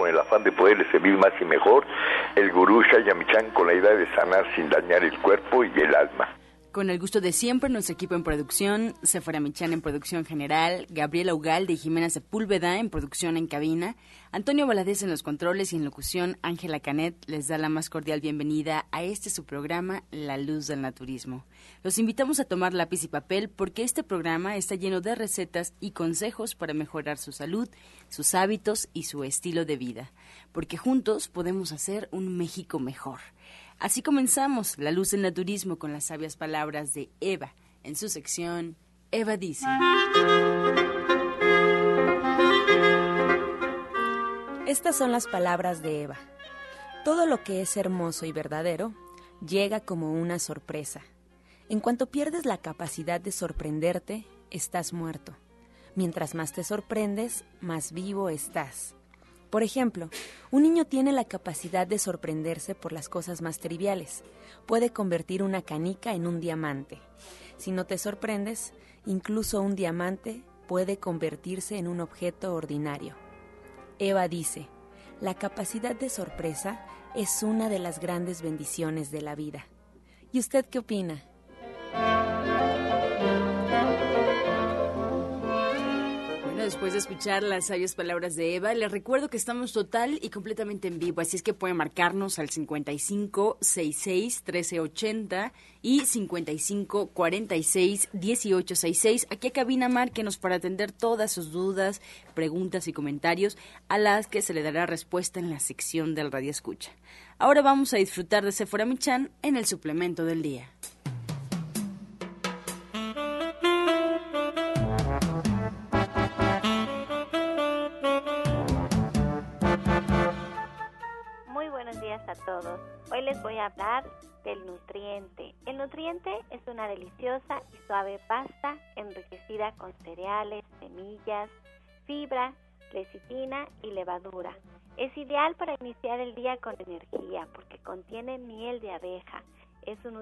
con el afán de poderle servir más y mejor, el gurú Shayamichan con la idea de sanar sin dañar el cuerpo y el alma. Con el gusto de siempre, nuestro equipo en producción, Sephora Michan en producción general, Gabriela Ugalde y Jimena Sepúlveda en producción en cabina, Antonio Valadez en los controles y en locución, Ángela Canet les da la más cordial bienvenida a este su programa, La Luz del Naturismo. Los invitamos a tomar lápiz y papel porque este programa está lleno de recetas y consejos para mejorar su salud, sus hábitos y su estilo de vida, porque juntos podemos hacer un México mejor. Así comenzamos La Luz del Naturismo con las sabias palabras de Eva en su sección Eva dice. Estas son las palabras de Eva. Todo lo que es hermoso y verdadero llega como una sorpresa. En cuanto pierdes la capacidad de sorprenderte, estás muerto. Mientras más te sorprendes, más vivo estás. Por ejemplo, un niño tiene la capacidad de sorprenderse por las cosas más triviales. Puede convertir una canica en un diamante. Si no te sorprendes, incluso un diamante puede convertirse en un objeto ordinario. Eva dice, la capacidad de sorpresa es una de las grandes bendiciones de la vida. ¿Y usted qué opina? Después de escuchar las sabias palabras de Eva, les recuerdo que estamos total y completamente en vivo, así es que pueden marcarnos al 55 66 1380 y 55 46 1866. Aquí a cabina márquenos para atender todas sus dudas, preguntas y comentarios a las que se le dará respuesta en la sección del Radio Escucha. Ahora vamos a disfrutar de Sephora Michan en el suplemento del día. Voy a hablar del nutriente. El nutriente es una deliciosa y suave pasta enriquecida con cereales, semillas, fibra, lecitina y levadura. Es ideal para iniciar el día con energía porque contiene miel de abeja. Es un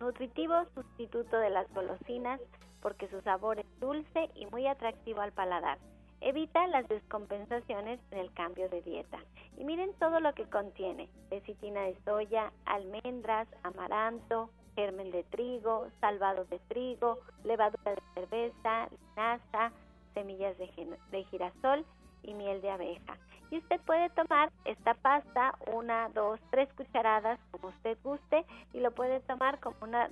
nutritivo sustituto de las golosinas porque su sabor es dulce y muy atractivo al paladar. Evita las descompensaciones en el cambio de dieta. Y miren todo lo que contiene. Lecitina de soya, almendras, amaranto, germen de trigo, salvado de trigo, levadura de cerveza, linaza, semillas de, girasol y miel de abeja. Y usted puede tomar esta pasta, una, dos, tres cucharadas, como usted guste, y lo puede tomar como una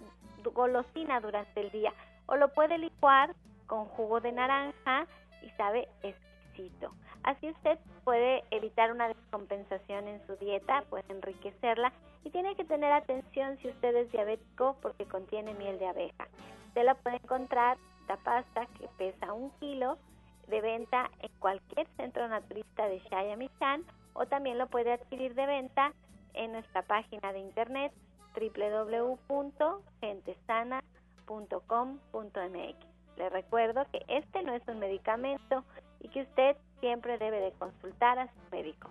golosina durante el día. O lo puede licuar con jugo de naranja y sabe exquisito. Así usted puede evitar una descompensación en su dieta, puede enriquecerla y tiene que tener atención si usted es diabético porque contiene miel de abeja. Usted la puede encontrar, esta pasta que pesa un kilo, de venta en cualquier centro naturista de Shayamichan o también lo puede adquirir de venta en nuestra página de internet www.gentesana.com.mx. Le recuerdo que este no es un medicamento y que usted siempre debe de consultar a su médico.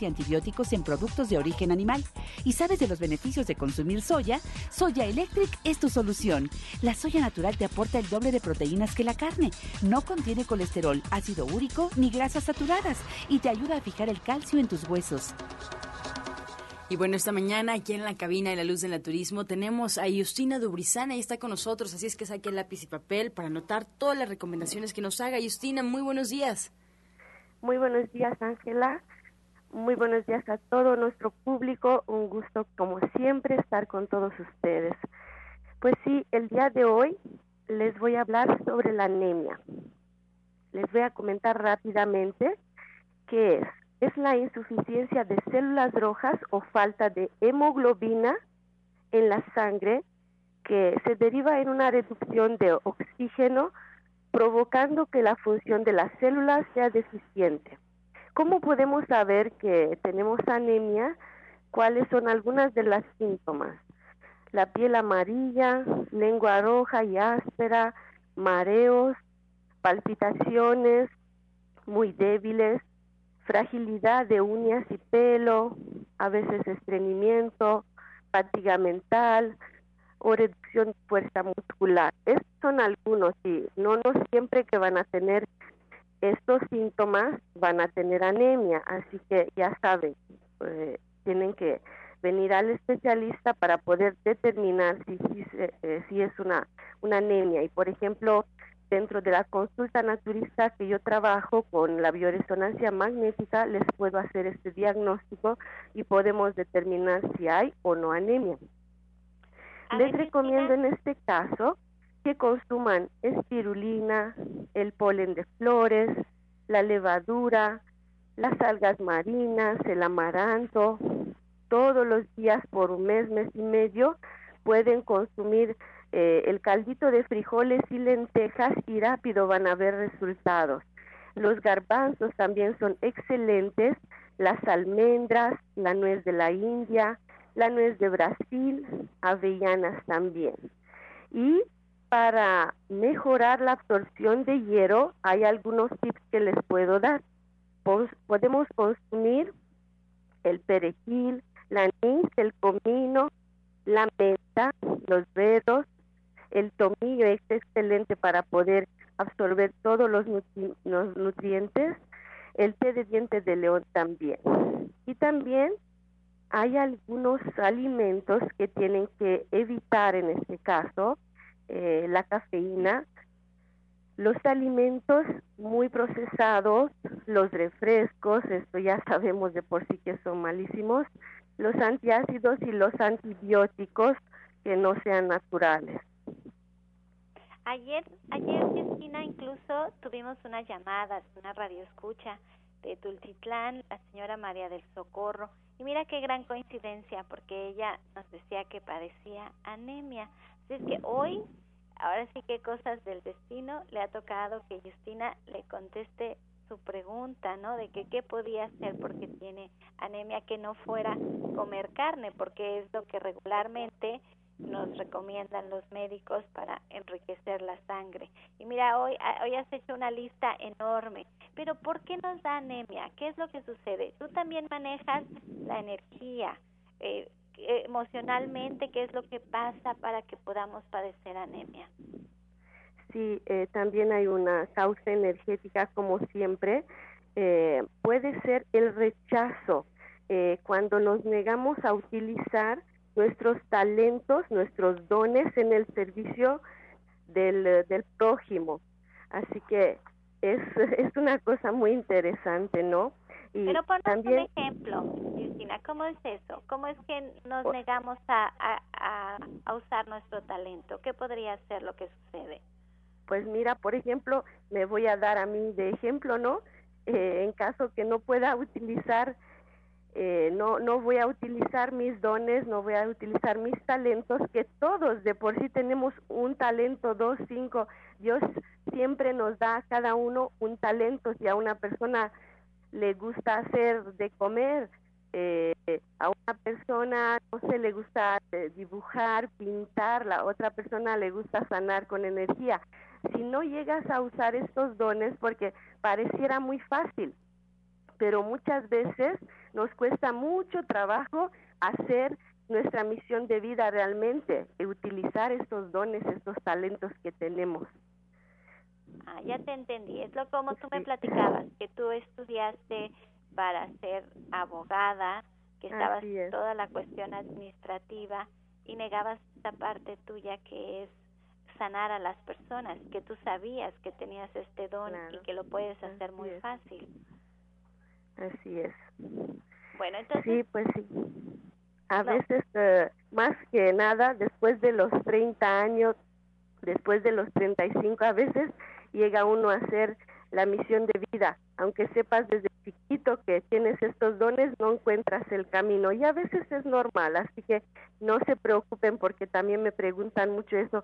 y antibióticos en productos de origen animal y sabes de los beneficios de consumir soya, Soya Electric es tu solución. La soya natural te aporta el doble de proteínas que la carne. No contiene colesterol, ácido úrico ni grasas saturadas y te ayuda a fijar el calcio en tus huesos. Y bueno, esta mañana aquí en la cabina de la luz del naturismo tenemos a Justina Dubrizana y está con nosotros, así es que saque lápiz y papel para anotar todas las recomendaciones que nos haga. Justina, muy buenos días. Muy buenos días, Ángela. Muy buenos días a todo nuestro público. Un gusto, como siempre, estar con todos ustedes. Pues sí, el día de hoy les voy a hablar sobre la anemia. Les voy a comentar rápidamente qué es es la insuficiencia de células rojas o falta de hemoglobina en la sangre que se deriva en una reducción de oxígeno provocando que la función de las células sea deficiente. ¿Cómo podemos saber que tenemos anemia? ¿Cuáles son algunas de las síntomas? La piel amarilla, lengua roja y áspera, mareos, palpitaciones muy débiles, fragilidad de uñas y pelo, a veces estreñimiento, fatiga mental o reducción de fuerza muscular. Estos son algunos y no, no siempre que van a tener estos síntomas van a tener anemia, así que ya saben, eh, tienen que venir al especialista para poder determinar si, si, eh, si es una, una anemia. Y por ejemplo, dentro de la consulta naturista que yo trabajo con la bioresonancia magnética, les puedo hacer este diagnóstico y podemos determinar si hay o no anemia. les recomiendo en este caso que consuman espirulina, el polen de flores, la levadura, las algas marinas, el amaranto, todos los días por un mes, mes y medio, pueden consumir eh, el caldito de frijoles y lentejas y rápido van a ver resultados. Los garbanzos también son excelentes, las almendras, la nuez de la India, la nuez de Brasil, avellanas también. Y para mejorar la absorción de hierro, hay algunos tips que les puedo dar. Podemos consumir el perejil, la anís, el comino, la menta, los dedos, el tomillo es excelente para poder absorber todos los, nutrientes. El té de dientes de león también. Y también hay algunos alimentos que tienen que evitar en este caso eh, la cafeína, los alimentos muy procesados, los refrescos, esto ya sabemos de por sí que son malísimos, los antiácidos y los antibióticos que no sean naturales. Ayer, ayer, Cristina, incluso tuvimos una llamada de una radioescucha de Tultitlán, la señora María del Socorro, y mira qué gran coincidencia, porque ella nos decía que padecía anemia. Así es que hoy, ahora sí que cosas del destino, le ha tocado que Justina le conteste su pregunta, ¿no? De que qué podía hacer porque tiene anemia, que no fuera comer carne, porque es lo que regularmente nos recomiendan los médicos para enriquecer la sangre. Y mira, hoy, hoy has hecho una lista enorme, pero ¿por qué nos da anemia? ¿Qué es lo que sucede? Tú también manejas la energía, eh, emocionalmente, ¿qué es lo que pasa para que podamos padecer anemia? Sí, eh, también hay una causa energética como siempre. Eh, puede ser el rechazo. cuando nos negamos a utilizar nuestros talentos, nuestros dones en el servicio del, del prójimo. Así que es, es una cosa muy interesante, ¿no? Y Pero ponnos también, un ejemplo, ¿cómo es eso? ¿Cómo es que nos negamos a, a, a, usar nuestro talento? ¿Qué podría ser lo que sucede? Pues mira, por ejemplo, me voy a dar a mí de ejemplo, ¿no? Eh, en caso que no pueda utilizar eh, no, no voy a utilizar mis dones, no voy a utilizar mis talentos, que todos de por sí tenemos un talento, dos, cinco. Dios siempre nos da a cada uno un talento. Si a una persona le gusta hacer de comer, eh, a una persona, no sé, le gusta eh, dibujar, pintar, la otra persona le gusta sanar con energía. Si no llegas a usar estos dones, porque pareciera muy fácil, pero muchas veces nos cuesta mucho trabajo hacer nuestra misión de vida realmente, y utilizar estos dones, estos talentos que tenemos. Ah, ya te entendí. Es lo como tú me platicabas, que tú estudiaste para ser abogada, que estabas en toda la cuestión administrativa y negabas esta parte tuya que es sanar a las personas, que tú sabías que tenías este don y que lo puedes hacer muy fácil. Así es. Bueno, entonces... Sí, pues sí. A veces, eh, más que nada, después de los 30 años, después de los 35, a veces llega uno a hacer la misión de vida. Aunque sepas desde chiquito que tienes estos dones, no encuentras el camino. Y a veces es normal, así que no se preocupen porque también me preguntan mucho eso.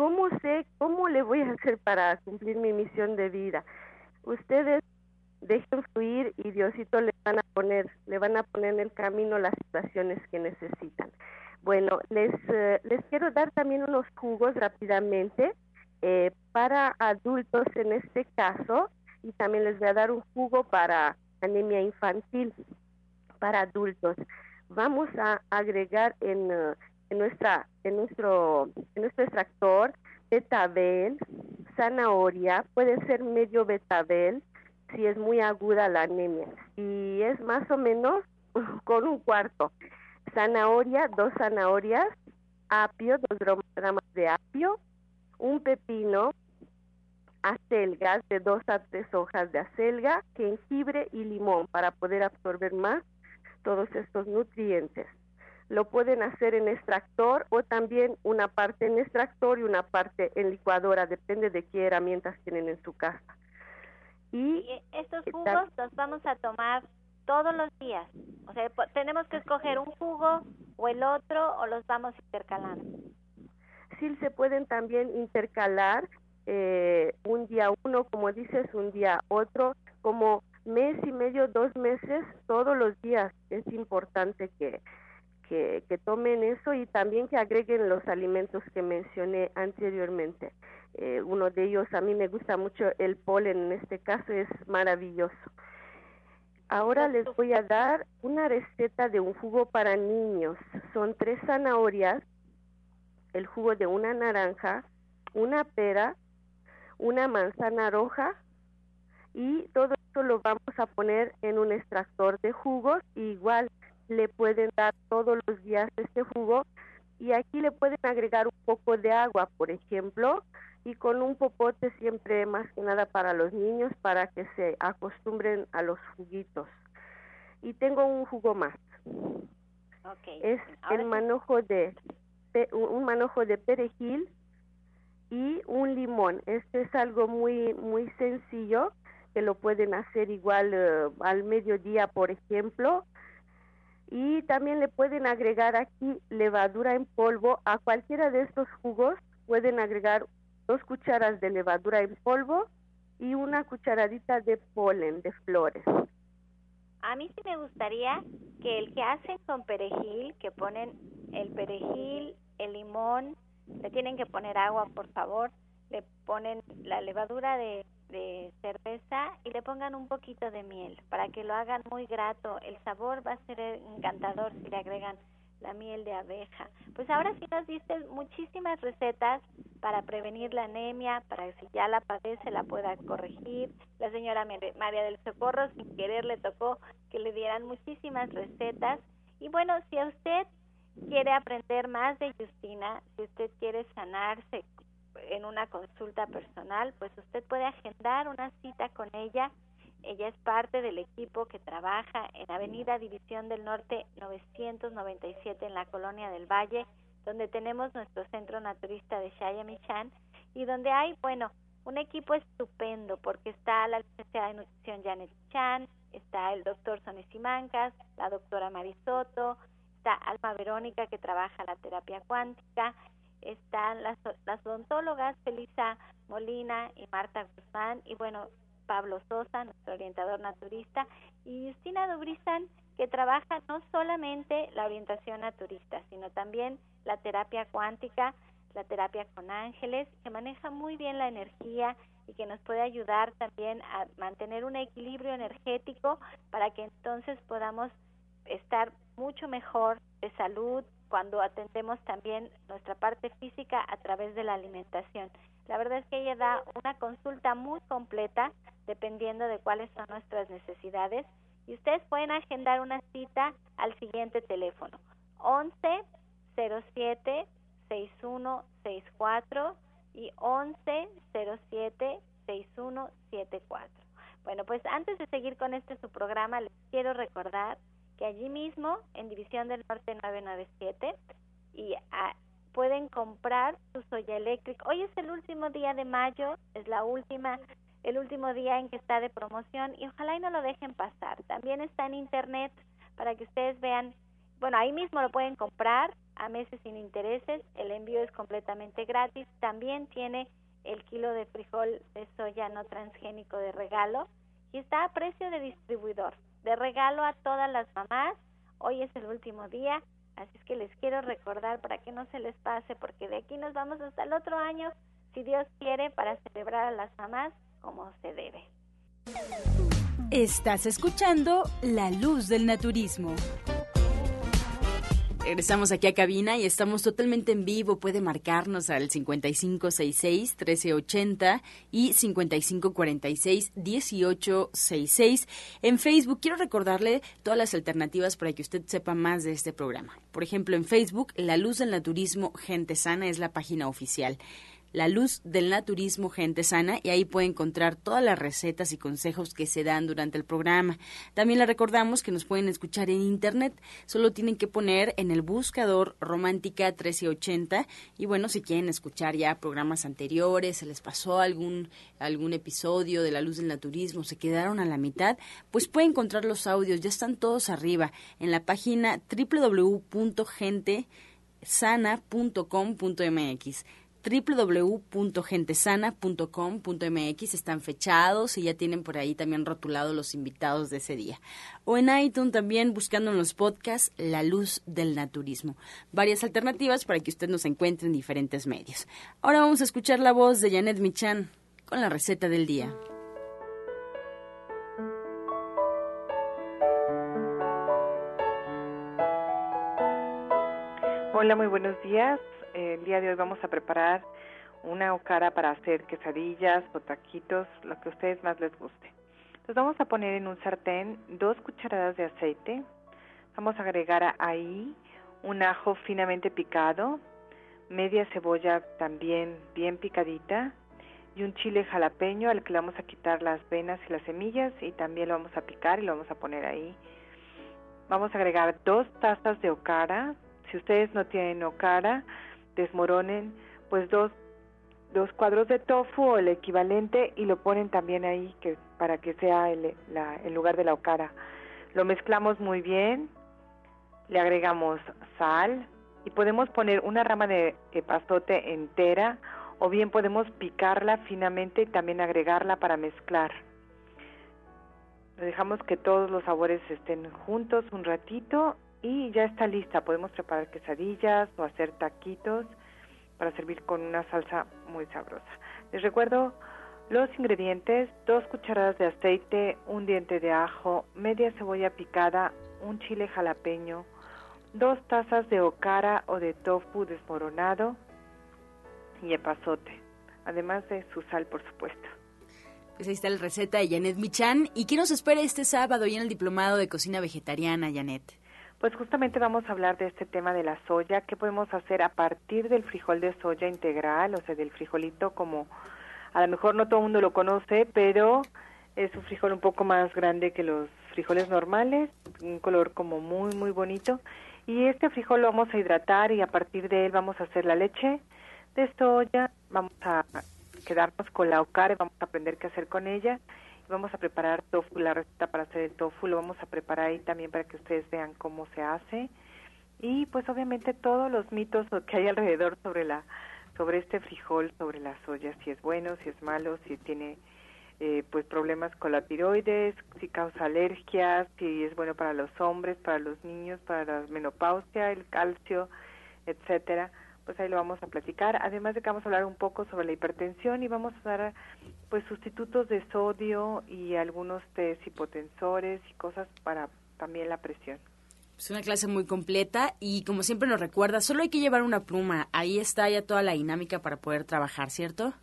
¿cómo sé, cómo le voy a hacer para cumplir mi misión de vida? Ustedes dejen fluir y Diosito le van a poner, le van a poner en el camino las situaciones que necesitan. Bueno, les, eh, les quiero dar también unos jugos rápidamente eh, para adultos en este caso y también les voy a dar un jugo para anemia infantil para adultos. Vamos a agregar en, eh, en nuestra en nuestro en nuestro extractor betabel, zanahoria, puede ser medio betabel si es muy aguda la anemia y es más o menos con un cuarto. Zanahoria, dos zanahorias, apio, dos ramas de apio, un pepino, acelgas de dos a tres hojas de acelga, jengibre y limón para poder absorber más todos estos nutrientes. Lo pueden hacer en extractor o también una parte en extractor y una parte en licuadora, depende de qué herramientas tienen en su casa. Y, estos jugos los vamos a tomar todos los días. O sea, tenemos que escoger un jugo o el otro o los vamos intercalando. Sí, se pueden también intercalar eh, un día uno, como dices, un día otro, como mes y medio, dos meses, todos los días. Es importante que, que, tomen eso y también que agreguen los alimentos que mencioné anteriormente. Eh, uno de ellos, a mí me gusta mucho el polen, en este caso es maravilloso. Ahora les voy a dar una receta de un jugo para niños. Son tres zanahorias, el jugo de una naranja, una pera, una manzana roja y todo esto lo vamos a poner en un extractor de jugos igual le pueden dar todos los días este jugo y aquí le pueden agregar un poco de agua, por ejemplo, y con un popote siempre más que nada para los niños para que se acostumbren a los juguitos. Y tengo un jugo más. Es el manojo de un manojo de perejil y un limón. Este es algo muy muy sencillo que lo pueden hacer igual eh, al mediodía, por ejemplo. Y también le pueden agregar aquí levadura en polvo. A cualquiera de estos jugos pueden agregar dos cucharas de levadura en polvo y una cucharadita de polen de flores. A mí sí me gustaría que el que hacen con perejil, que ponen el perejil, el limón, le tienen que poner agua, por favor, le ponen la levadura de, cerveza y le pongan un poquito de miel para que lo hagan muy grato. El sabor va a ser encantador si le agregan la miel de abeja. Pues ahora sí nos diste muchísimas recetas para prevenir la anemia, para que si ya la padece la pueda corregir. La señora María del Socorro sin querer le tocó que le dieran muchísimas recetas. Y bueno, si a usted quiere aprender más de Justina, si usted quiere sanarse en una consulta personal, pues usted puede agendar una cita con ella. Ella es parte del equipo que trabaja en Avenida División del Norte 997 en la Colonia del Valle, donde tenemos nuestro centro naturista de Shayamichan y donde hay, bueno, un equipo estupendo porque está la licenciada de nutrición Janet Chan, está el doctor Sones Simancas, la doctora Marisoto, está Alma Verónica que trabaja la terapia cuántica, están las, las odontólogas Felisa Molina y Marta Guzmán y bueno, Pablo Sosa, nuestro orientador naturista, y Justina Dubrizan, que trabaja no solamente la orientación naturista, sino también la terapia cuántica, la terapia con ángeles, que maneja muy bien la energía y que nos puede ayudar también a mantener un equilibrio energético para que entonces podamos estar mucho mejor de salud, cuando atendemos también nuestra parte física a través de la alimentación. La verdad es que ella da una consulta muy completa dependiendo de cuáles son nuestras necesidades y ustedes pueden agendar una cita al siguiente teléfono 11 07 6164 y 11 07 6174. Bueno, pues antes de seguir con este su programa les quiero recordar que allí mismo, en División del Norte 997, y ah, pueden comprar su soya eléctrica. Hoy es el último día de mayo, es la última, el último día en que está de promoción y ojalá y no lo dejen pasar. También está en internet para que ustedes vean, bueno, ahí mismo lo pueden comprar a meses sin intereses, el envío es completamente gratis, también tiene el kilo de frijol de soya no transgénico de regalo y está a precio de distribuidor, de regalo a todas las mamás. Hoy es el último día, así es que les quiero recordar para que no se les pase, porque de aquí nos vamos hasta el otro año, si Dios quiere, para celebrar a las mamás como se debe. Estás escuchando La Luz del Naturismo. Regresamos aquí a cabina y estamos totalmente en vivo. Puede marcarnos al 5566-1380 y 5546-1866. En Facebook quiero recordarle todas las alternativas para que usted sepa más de este programa. Por ejemplo, en Facebook, La Luz del Naturismo Gente Sana es la página oficial. La Luz del Naturismo Gente Sana y ahí puede encontrar todas las recetas y consejos que se dan durante el programa. También le recordamos que nos pueden escuchar en internet, solo tienen que poner en el buscador Romántica 1380 y bueno, si quieren escuchar ya programas anteriores, se les pasó algún algún episodio de La Luz del Naturismo, se quedaron a la mitad, pues puede encontrar los audios, ya están todos arriba en la página www.gentesana.com.mx www.gentesana.com.mx están fechados y ya tienen por ahí también rotulados los invitados de ese día. O en iTunes también buscando en los podcasts La Luz del Naturismo. Varias alternativas para que usted nos encuentre en diferentes medios. Ahora vamos a escuchar la voz de Janet Michan con la receta del día. Hola, muy buenos días el día de hoy vamos a preparar una ocara para hacer quesadillas o taquitos, lo que a ustedes más les guste. Entonces vamos a poner en un sartén dos cucharadas de aceite. Vamos a agregar ahí un ajo finamente picado, media cebolla también bien picadita y un chile jalapeño al que le vamos a quitar las venas y las semillas y también lo vamos a picar y lo vamos a poner ahí. Vamos a agregar dos tazas de okara. Si ustedes no tienen okara, desmoronen pues dos, dos cuadros de tofu o el equivalente y lo ponen también ahí que para que sea el, lugar de la okara. Lo mezclamos muy bien, le agregamos sal y podemos poner una rama de epazote entera o bien podemos picarla finamente y también agregarla para mezclar. Dejamos que todos los sabores estén juntos un ratito y ya está lista. Podemos preparar quesadillas o hacer taquitos para servir con una salsa muy sabrosa. Les recuerdo los ingredientes, dos cucharadas de aceite, un diente de ajo, media cebolla picada, un chile jalapeño, dos tazas de okara o de tofu desmoronado y epazote, además de su sal, por supuesto. Pues ahí está la receta de Janet Michan. ¿Y qué nos espera este sábado y en el Diplomado de Cocina Vegetariana, Janet? Pues justamente vamos a hablar de este tema de la soya, qué podemos hacer a partir del frijol de soya integral, o sea, del frijolito como a lo mejor no todo el mundo lo conoce, pero es un frijol un poco más grande que los frijoles normales, un color como muy muy bonito. Y este frijol lo vamos a hidratar y a partir de él vamos a hacer la leche de soya, vamos a quedarnos con la ocare, vamos a aprender qué hacer con ella vamos a preparar tofu, la receta para hacer el tofu, lo vamos a preparar ahí también para que ustedes vean cómo se hace. Y pues obviamente todos los mitos que hay alrededor sobre la sobre este frijol, sobre la soya, si es bueno, si es malo, si tiene eh, pues problemas con la tiroides, si causa alergias, si es bueno para los hombres, para los niños, para la menopausia, el calcio, etcétera pues ahí lo vamos a platicar. Además de que vamos a hablar un poco sobre la hipertensión y vamos a dar pues sustitutos de sodio y algunos test hipotensores y cosas para también la presión. Es una clase muy completa y como siempre nos recuerda, solo hay que llevar una pluma. Ahí está ya toda la dinámica para poder trabajar, ¿cierto?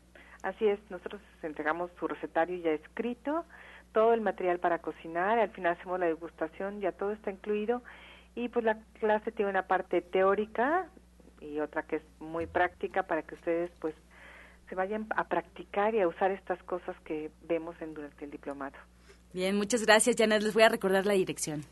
Así es, nosotros entregamos su recetario ya escrito, todo el material para cocinar, al final hacemos la degustación, ya todo está incluido y pues la clase tiene una parte teórica y otra que es muy práctica para que ustedes pues se vayan a practicar y a usar estas cosas que vemos en durante el diplomado. Bien, muchas gracias, Janet. Les voy a recordar la dirección.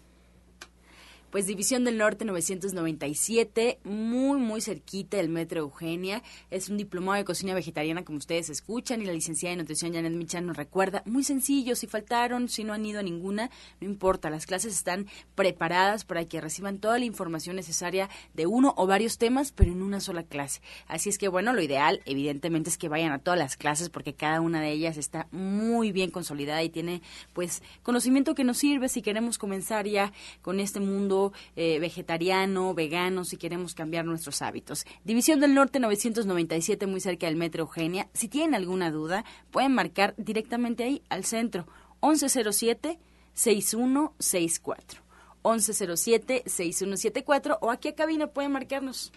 Pues División del Norte 997, muy, muy cerquita del Metro Eugenia. Es un diplomado de cocina vegetariana, como ustedes escuchan, y la licenciada de nutrición Janet Michan nos recuerda. Muy sencillo, si faltaron, si no han ido a ninguna, no importa. Las clases están preparadas para que reciban toda la información necesaria de uno o varios temas, pero en una sola clase. Así es que, bueno, lo ideal, evidentemente, es que vayan a todas las clases, porque cada una de ellas está muy bien consolidada y tiene, pues, conocimiento que nos sirve si queremos comenzar ya con este mundo eh, vegetariano, vegano, si queremos cambiar nuestros hábitos. División del Norte 997, muy cerca del Metro Eugenia. Si tienen alguna duda, pueden marcar directamente ahí al centro 1107 6164. 1107-6174 o aquí a cabina pueden marcarnos.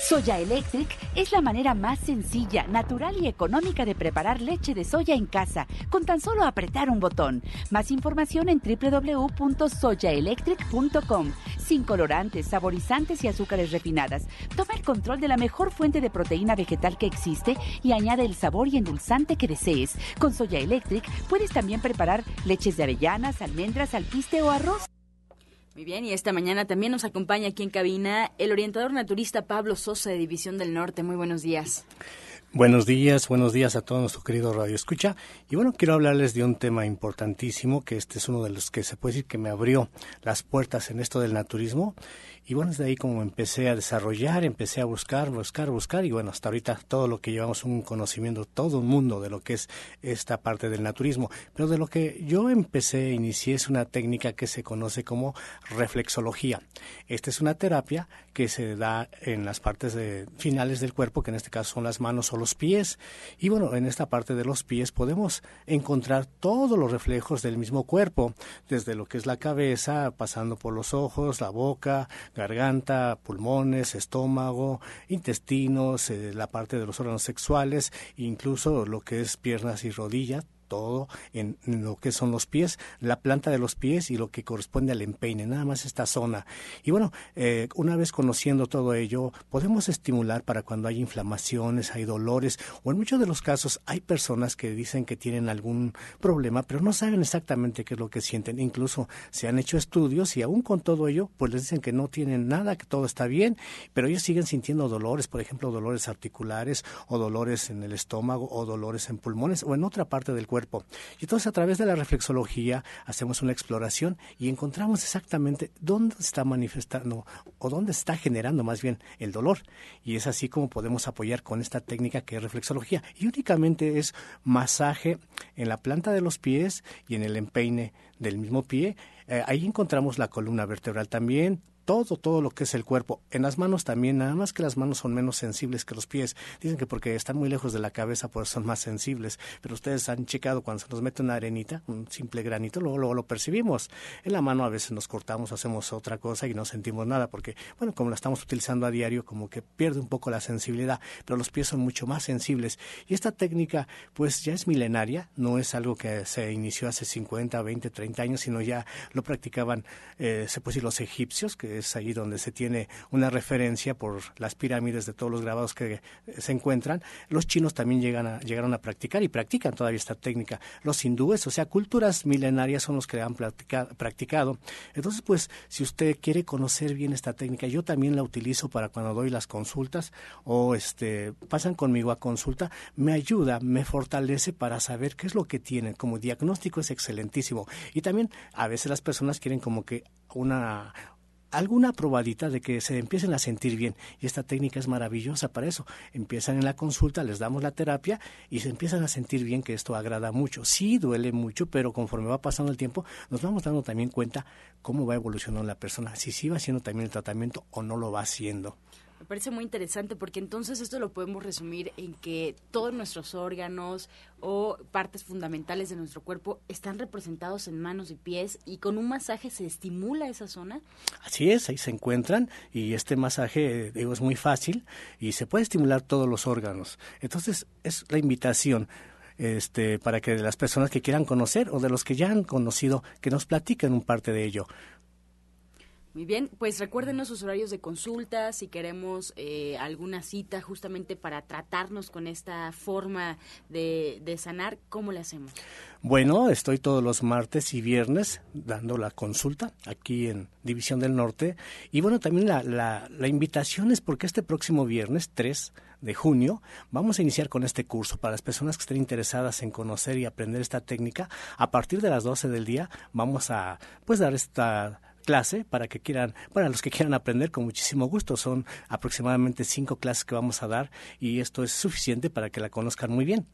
Soya Electric es la manera más sencilla, natural y económica de preparar leche de soya en casa, con tan solo apretar un botón. Más información en www.soyaelectric.com. Sin colorantes, saborizantes y azúcares refinadas. Toma el control de la mejor fuente de proteína vegetal que existe y añade el sabor y endulzante que desees. Con Soya Electric puedes también preparar leches de avellanas, almendras, alpiste o arroz. Muy bien, y esta mañana también nos acompaña aquí en cabina el orientador naturista Pablo Sosa de División del Norte. Muy buenos días. Buenos días, buenos días a todo nuestro querido Radio Escucha. Y bueno, quiero hablarles de un tema importantísimo, que este es uno de los que se puede decir que me abrió las puertas en esto del naturismo y bueno, desde ahí como empecé a desarrollar, empecé a buscar, buscar, buscar y bueno, hasta ahorita todo lo que llevamos un conocimiento, todo un mundo de lo que es esta parte del naturismo. Pero de lo que yo empecé, inicié es una técnica que se conoce como reflexología. Esta es una terapia que se da en las partes finales del cuerpo, que en este caso son las manos o los pies. Y bueno, en esta parte de los pies podemos encontrar todos los reflejos del mismo cuerpo, desde lo que es la cabeza, pasando por los ojos, la boca, garganta, pulmones, estómago, intestinos, eh, la parte de los órganos sexuales, incluso lo que es piernas y rodillas, todo en, lo que son los pies, la planta de los pies y lo que corresponde al empeine, nada más esta zona. Y bueno, eh, una vez conociendo todo ello, podemos estimular para cuando hay inflamaciones, hay dolores, o en muchos de los casos hay personas que dicen que tienen algún problema, pero no saben exactamente qué es lo que sienten. Incluso se han hecho estudios y aún con todo ello, pues les dicen que no tienen nada, que todo está bien, pero ellos siguen sintiendo dolores, por ejemplo, dolores articulares o dolores en el estómago o dolores en pulmones o en otra parte del cuerpo cuerpo. Y entonces a través de la reflexología hacemos una exploración y encontramos exactamente dónde está manifestando o dónde está generando más bien el dolor. Y es así como podemos apoyar con esta técnica que es reflexología. Y únicamente es masaje en la planta de los pies y en el empeine del mismo pie. Eh, ahí encontramos la columna vertebral también, todo, todo lo que es el cuerpo. En las manos también, nada más que las manos son menos sensibles que los pies. Dicen que porque están muy lejos de la cabeza, pues son más sensibles. Pero ustedes han checado cuando se nos mete una arenita, un simple granito, luego, luego lo percibimos. En la mano a veces nos cortamos, hacemos otra cosa y no sentimos nada, porque, bueno, como la estamos utilizando a diario, como que pierde un poco la sensibilidad, pero los pies son mucho más sensibles. Y esta técnica, pues ya es milenaria, no es algo que se inició hace 50, 20, 30 años, sino ya lo practicaban, eh, se puede decir, los egipcios, que es ahí donde se tiene una referencia por las pirámides de todos los grabados que se encuentran. Los chinos también llegan a, llegaron a practicar y practican todavía esta técnica. Los hindúes, o sea, culturas milenarias son los que han practicado. Entonces, pues, si usted quiere conocer bien esta técnica, yo también la utilizo para cuando doy las consultas o este pasan conmigo a consulta, me ayuda, me fortalece para saber qué es lo que tienen. Como diagnóstico es excelentísimo. Y también a veces las personas quieren como que una alguna probadita de que se empiecen a sentir bien. Y esta técnica es maravillosa para eso. Empiezan en la consulta, les damos la terapia y se empiezan a sentir bien que esto agrada mucho. Sí, duele mucho, pero conforme va pasando el tiempo, nos vamos dando también cuenta cómo va evolucionando la persona, si sí va haciendo también el tratamiento o no lo va haciendo. Me parece muy interesante porque entonces esto lo podemos resumir en que todos nuestros órganos o partes fundamentales de nuestro cuerpo están representados en manos y pies y con un masaje se estimula esa zona. Así es, ahí se encuentran y este masaje digo es muy fácil y se puede estimular todos los órganos. Entonces es la invitación este, para que las personas que quieran conocer o de los que ya han conocido, que nos platiquen un parte de ello. Muy bien, pues recuérdenos sus horarios de consulta, si queremos eh, alguna cita justamente para tratarnos con esta forma de, sanar, ¿cómo le hacemos? Bueno, estoy todos los martes y viernes dando la consulta aquí en División del Norte. Y bueno, también la, la, la invitación es porque este próximo viernes 3 de junio vamos a iniciar con este curso para las personas que estén interesadas en conocer y aprender esta técnica. A partir de las 12 del día vamos a pues dar esta clase para que quieran, para los que quieran aprender con muchísimo gusto. Son aproximadamente cinco clases que vamos a dar y esto es suficiente para que la conozcan muy bien.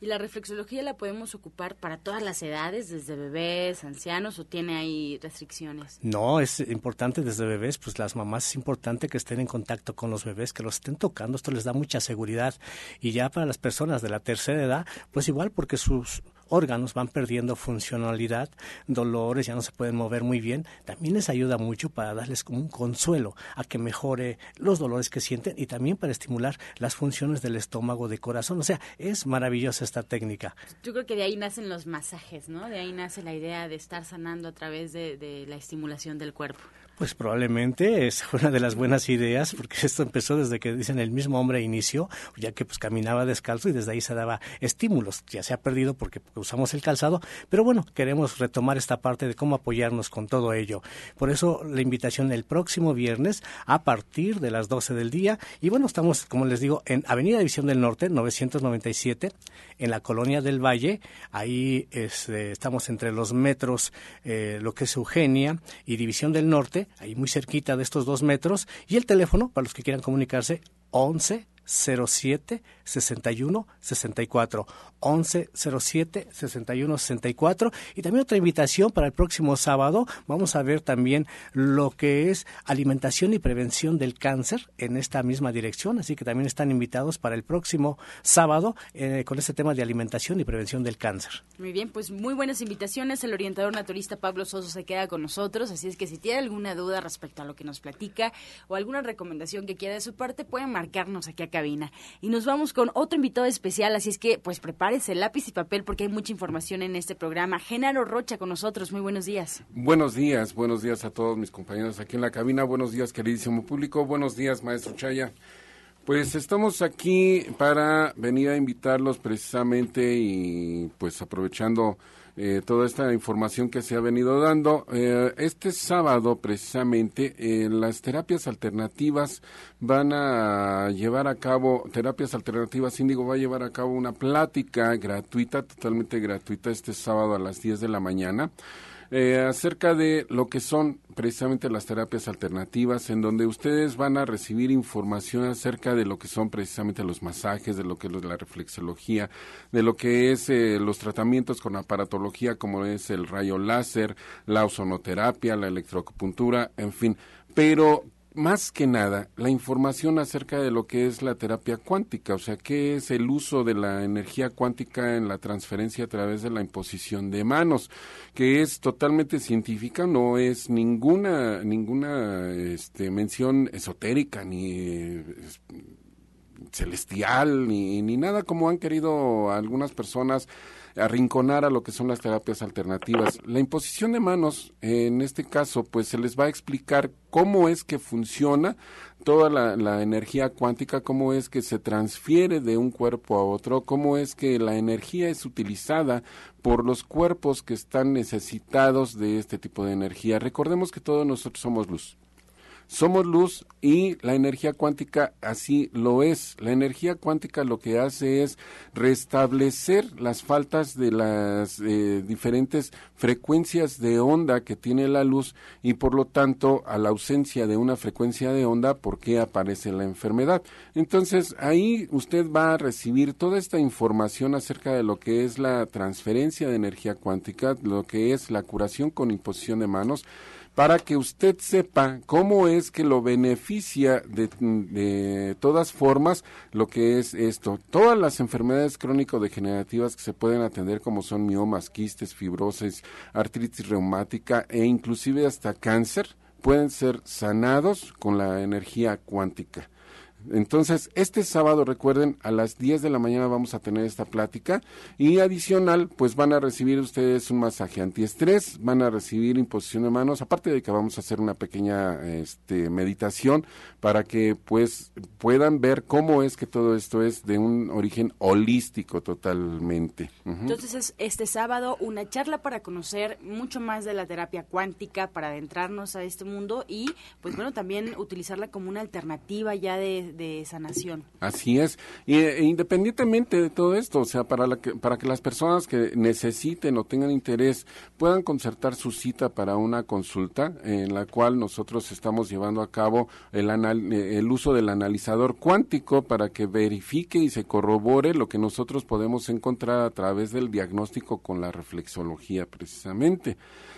¿Y la reflexología la podemos ocupar para todas las edades, desde bebés, ancianos, o tiene ahí restricciones? No, es importante desde bebés, pues las mamás es importante que estén en contacto con los bebés, que los estén tocando, esto les da mucha seguridad. Y ya para las personas de la tercera edad, pues igual porque sus órganos van perdiendo funcionalidad, dolores, ya no se pueden mover muy bien, también les ayuda mucho para darles como un consuelo a que mejore los dolores que sienten y también para estimular las funciones del estómago, de corazón. O sea, es maravillosa esta técnica. Yo creo que de ahí nacen los masajes, ¿no? De ahí nace la idea de estar sanando a través de, de la estimulación del cuerpo. Pues probablemente es una de las buenas ideas, porque esto empezó desde que dicen el mismo hombre inició, ya que pues caminaba descalzo y desde ahí se daba estímulos. Ya se ha perdido porque usamos el calzado, pero bueno, queremos retomar esta parte de cómo apoyarnos con todo ello. Por eso la invitación el próximo viernes a partir de las 12 del día. Y bueno, estamos, como les digo, en Avenida División del Norte, 997, en la Colonia del Valle. Ahí este, estamos entre los metros, eh, lo que es Eugenia y División del Norte ahí muy cerquita de estos dos metros, y el teléfono, para los que quieran comunicarse, 11 07 61 64 11 07 61 64 y también otra invitación para el próximo sábado. Vamos a ver también lo que es alimentación y prevención del cáncer en esta misma dirección. Así que también están invitados para el próximo sábado eh, con este tema de alimentación y prevención del cáncer. Muy bien pues muy buenas invitaciones. El orientador naturista Pablo Soso se queda con nosotros. Así es que si tiene alguna duda respecto a lo que nos platica o alguna recomendación que quiera de su parte pueden marcarnos aquí acá Y nos vamos con otro invitado especial, así es que pues prepárese lápiz y papel porque hay mucha información en este programa. Genaro Rocha con nosotros, muy buenos días. Buenos días, buenos días a todos mis compañeros aquí en la cabina, buenos días queridísimo público, buenos días maestro Chaya. Pues estamos aquí para venir a invitarlos precisamente y pues aprovechando eh, toda esta información que se ha venido dando. Eh, este sábado, precisamente, eh, las terapias alternativas van a llevar a cabo, terapias alternativas Índigo va a llevar a cabo una plática gratuita, totalmente gratuita, este sábado a las 10 de la mañana. Eh, acerca de lo que son precisamente las terapias alternativas, en donde ustedes van a recibir información acerca de lo que son precisamente los masajes, de lo que es la reflexología, de lo que es eh, los tratamientos con aparatología, como es el rayo láser, la ozonoterapia, la electroacupuntura, en fin. Pero más que nada la información acerca de lo que es la terapia cuántica, o sea, qué es el uso de la energía cuántica en la transferencia a través de la imposición de manos, que es totalmente científica, no es ninguna ninguna este, mención esotérica ni celestial ni, ni nada como han querido algunas personas arrinconar a lo que son las terapias alternativas. La imposición de manos, en este caso, pues se les va a explicar cómo es que funciona toda la, energía cuántica, cómo es que se transfiere de un cuerpo a otro, cómo es que la energía es utilizada por los cuerpos que están necesitados de este tipo de energía. Recordemos que todos nosotros somos luz. Somos luz y la energía cuántica así lo es. La energía cuántica lo que hace es restablecer las faltas de las eh, diferentes frecuencias de onda que tiene la luz y por lo tanto a la ausencia de una frecuencia de onda, ¿por qué aparece la enfermedad? Entonces ahí usted va a recibir toda esta información acerca de lo que es la transferencia de energía cuántica, lo que es la curación con imposición de manos, para que usted sepa cómo es que lo beneficia de, todas formas lo que es esto. Todas las enfermedades crónico-degenerativas que se pueden atender como son miomas, quistes, fibrosis, artritis reumática e inclusive hasta cáncer pueden ser sanados con la energía cuántica. Entonces, este sábado, recuerden, a las 10 de la mañana vamos a tener esta plática y adicional, pues van a recibir ustedes un masaje antiestrés, van a recibir imposición de manos, aparte de que vamos a hacer una pequeña este, meditación para que pues puedan ver cómo es que todo esto es de un origen holístico totalmente. Entonces es este sábado una charla para conocer mucho más de la terapia cuántica, para adentrarnos a este mundo y pues bueno, también utilizarla como una alternativa ya de de sanación. Así es. Y, e independientemente de todo esto, o sea, para, la que, para que las personas que necesiten o tengan interés puedan concertar su cita para una consulta en la cual nosotros estamos llevando a cabo el, el uso del analizador cuántico para que verifique y se corrobore lo que nosotros podemos encontrar a través del diagnóstico con la reflexología precisamente.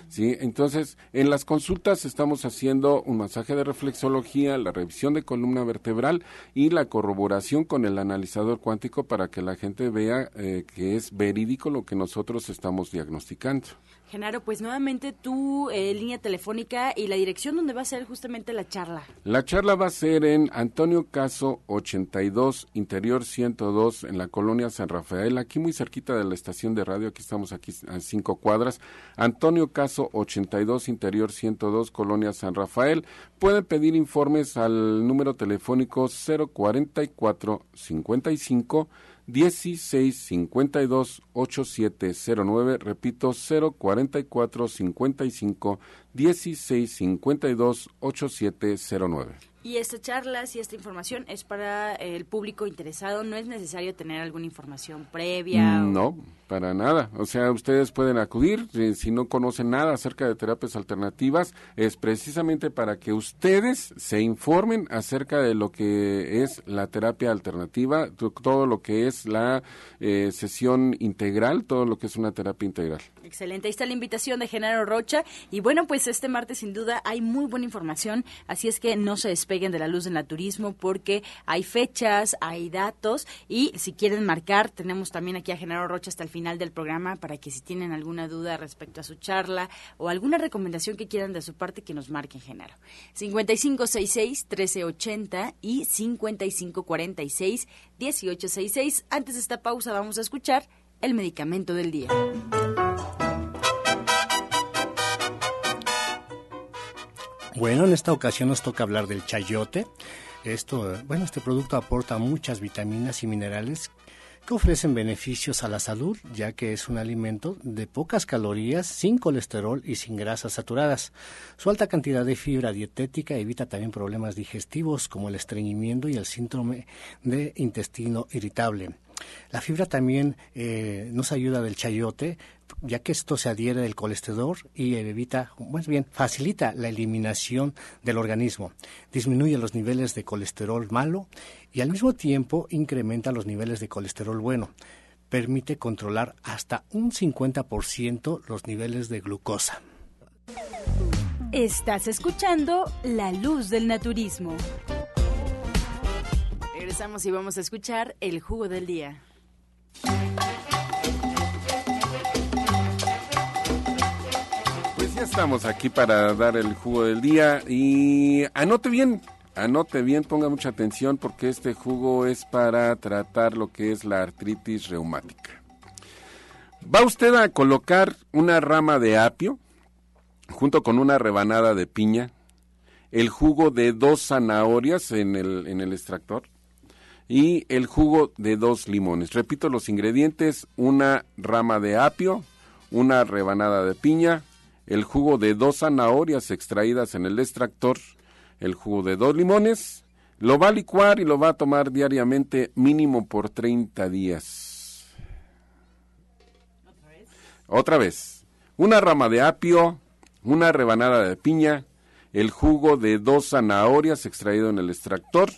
¿Sí? Entonces, en las consultas estamos haciendo un masaje de reflexología, la revisión de columna vertebral y la corroboración con el analizador cuántico para que la gente vea eh, que es verídico lo que nosotros estamos diagnosticando. Genaro, pues nuevamente tu eh, línea telefónica y la dirección donde va a ser justamente la charla. La charla va a ser en Antonio Caso 82, Interior 102, en la colonia San Rafael, aquí muy cerquita de la estación de radio, aquí estamos aquí a cinco cuadras. Antonio Caso 82, Interior 102, colonia San Rafael. Pueden pedir informes al número telefónico 044 55 1652 8709, repito 044 55 1652 8709. Y esta charla, si esta información es para el público interesado, no es necesario tener alguna información previa. No, para nada. O sea, ustedes pueden acudir, eh, si no conocen nada acerca de terapias alternativas, es precisamente para que ustedes se informen acerca de lo que es la terapia alternativa, todo lo que es la eh, sesión integral, todo lo que es una terapia integral. Excelente, ahí está la invitación de Genaro Rocha. Y bueno, pues este martes sin duda hay muy buena información, así es que no se despeguen de la luz del naturismo porque hay fechas, hay datos y si quieren marcar, tenemos también aquí a Genaro Rocha hasta el final del programa para que si tienen alguna duda respecto a su charla o alguna recomendación que quieran de su parte, que nos marquen Genaro. 5566-1380 y 5546-1866. Antes de esta pausa vamos a escuchar el medicamento del día. Bueno, en esta ocasión nos toca hablar del chayote. Esto, bueno, este producto aporta muchas vitaminas y minerales ofrecen beneficios a la salud, ya que es un alimento de pocas calorías, sin colesterol y sin grasas saturadas. Su alta cantidad de fibra dietética evita también problemas digestivos como el estreñimiento y el síndrome de intestino irritable. La fibra también eh, nos ayuda del chayote, ya que esto se adhiere del colesterol y evita, más bien, facilita la eliminación del organismo, disminuye los niveles de colesterol malo y al mismo tiempo incrementa los niveles de colesterol bueno. Permite controlar hasta un 50% los niveles de glucosa. Estás escuchando La Luz del Naturismo. Regresamos y vamos a escuchar el jugo del día. Pues ya estamos aquí para dar el jugo del día y anote bien, anote bien, ponga mucha atención porque este jugo es para tratar lo que es la artritis reumática. Va usted a colocar una rama de apio junto con una rebanada de piña, el jugo de dos zanahorias en el, en el extractor, y el jugo de dos limones. Repito los ingredientes, una rama de apio, una rebanada de piña, el jugo de dos zanahorias extraídas en el extractor, el jugo de dos limones, lo va a licuar y lo va a tomar diariamente mínimo por 30 días. ¿Otra vez? Otra vez. Una rama de apio, una rebanada de piña, el jugo de dos zanahorias extraído en el extractor,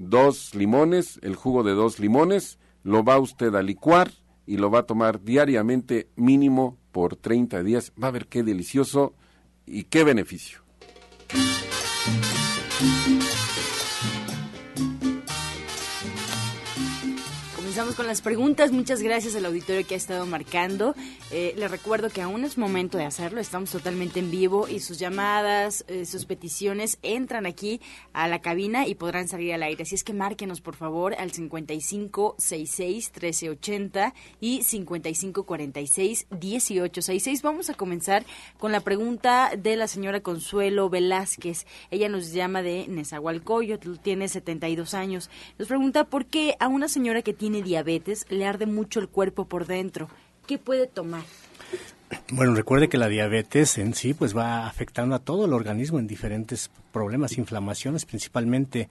dos limones, el jugo de dos limones, lo va usted a licuar y lo va a tomar diariamente mínimo por 30 días. Va a ver qué delicioso y qué beneficio. Comenzamos con las preguntas. Muchas gracias al auditorio que ha estado marcando. Eh, les recuerdo que aún es momento de hacerlo. Estamos totalmente en vivo y sus llamadas, eh, sus peticiones entran aquí a la cabina y podrán salir al aire. Así es que márquenos, por favor, al 5566-1380 y 5546-1866. Vamos a comenzar con la pregunta de la señora Consuelo Velázquez. Ella nos llama de Nezahualcóyotl, tiene 72 años. Nos pregunta por qué a una señora que tiene diabetes le arde mucho el cuerpo por dentro. ¿Qué puede tomar? Bueno, recuerde que la diabetes en sí pues va afectando a todo el organismo en diferentes problemas, inflamaciones principalmente.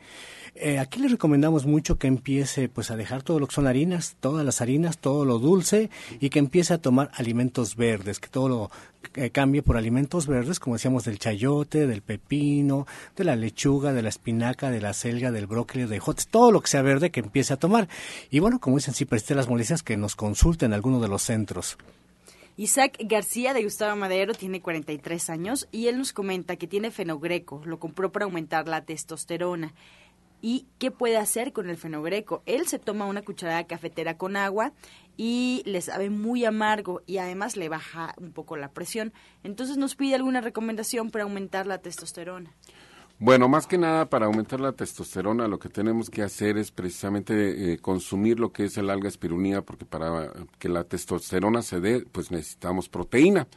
Eh, aquí le recomendamos mucho que empiece pues a dejar todo lo que son harinas, todas las harinas, todo lo dulce y que empiece a tomar alimentos verdes, que todo lo eh, cambie por alimentos verdes, como decíamos del chayote, del pepino, de la lechuga, de la espinaca, de la selga, del brócoli, de jotes, todo lo que sea verde que empiece a tomar. Y bueno, como dicen, si presté las molestias, que nos consulten alguno de los centros. Isaac García de Gustavo Madero tiene 43 años y él nos comenta que tiene fenogreco, lo compró para aumentar la testosterona. ¿Y qué puede hacer con el fenogreco? Él se toma una cucharada cafetera con agua y le sabe muy amargo y además le baja un poco la presión. Entonces nos pide alguna recomendación para aumentar la testosterona. Bueno, más que nada para aumentar la testosterona lo que tenemos que hacer es precisamente eh, consumir lo que es el alga espirulina porque para que la testosterona se dé pues necesitamos proteína.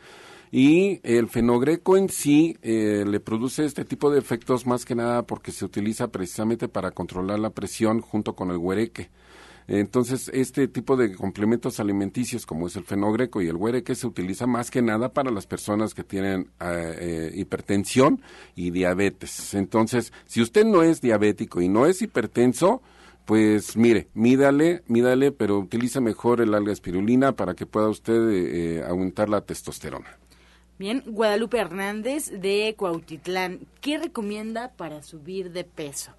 Y el fenogreco en sí eh, le produce este tipo de efectos más que nada porque se utiliza precisamente para controlar la presión junto con el huereque. Entonces, este tipo de complementos alimenticios, como es el fenogreco y el huereque, se utiliza más que nada para las personas que tienen eh, eh, hipertensión y diabetes. Entonces, si usted no es diabético y no es hipertenso, pues mire, mídale, mídale, pero utiliza mejor el alga espirulina para que pueda usted eh, aumentar la testosterona. Bien, Guadalupe Hernández de Cuautitlán, ¿qué recomienda para subir de peso?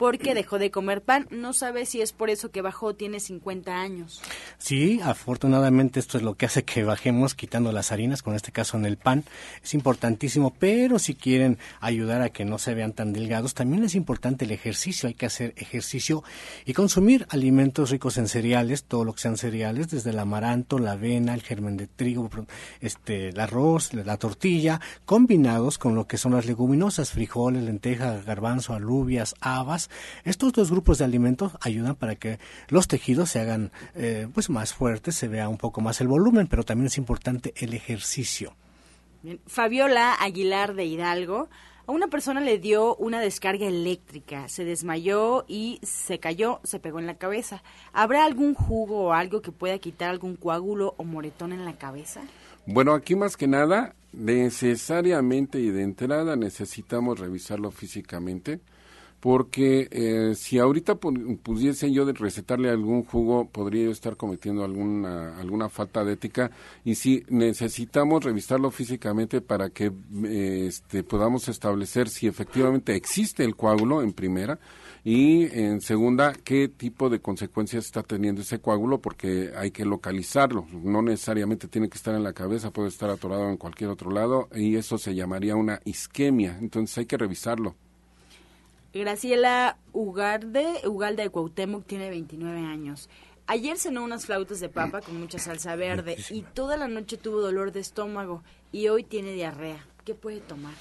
Porque dejó de comer pan. No sabe si es por eso que bajó, tiene 50 años. Sí, afortunadamente esto es lo que hace que bajemos quitando las harinas, con este caso en el pan. Es importantísimo, pero si quieren ayudar a que no se vean tan delgados, también es importante el ejercicio. Hay que hacer ejercicio y consumir alimentos ricos en cereales, todo lo que sean cereales, desde el amaranto, la avena, el germen de trigo, este, el arroz, la tortilla, combinados con lo que son las leguminosas, frijoles, lentejas, garbanzo, alubias, habas, estos dos grupos de alimentos ayudan para que los tejidos se hagan eh, pues más fuertes, se vea un poco más el volumen, pero también es importante el ejercicio. Fabiola Aguilar de Hidalgo a una persona le dio una descarga eléctrica, se desmayó y se cayó, se pegó en la cabeza. ¿Habrá algún jugo o algo que pueda quitar algún coágulo o moretón en la cabeza? Bueno, aquí más que nada, necesariamente y de entrada necesitamos revisarlo físicamente porque eh, si ahorita pudiese yo recetarle algún jugo, podría yo estar cometiendo alguna, alguna falta de ética y si necesitamos revisarlo físicamente para que eh, este, podamos establecer si efectivamente existe el coágulo en primera y en segunda, qué tipo de consecuencias está teniendo ese coágulo, porque hay que localizarlo. No necesariamente tiene que estar en la cabeza, puede estar atorado en cualquier otro lado y eso se llamaría una isquemia. Entonces hay que revisarlo. Graciela Ugarde, Ugalde de Cuauhtémoc, tiene 29 años. Ayer cenó unas flautas de papa con mucha salsa verde y toda la noche tuvo dolor de estómago y hoy tiene diarrea. ¿Qué puede tomar?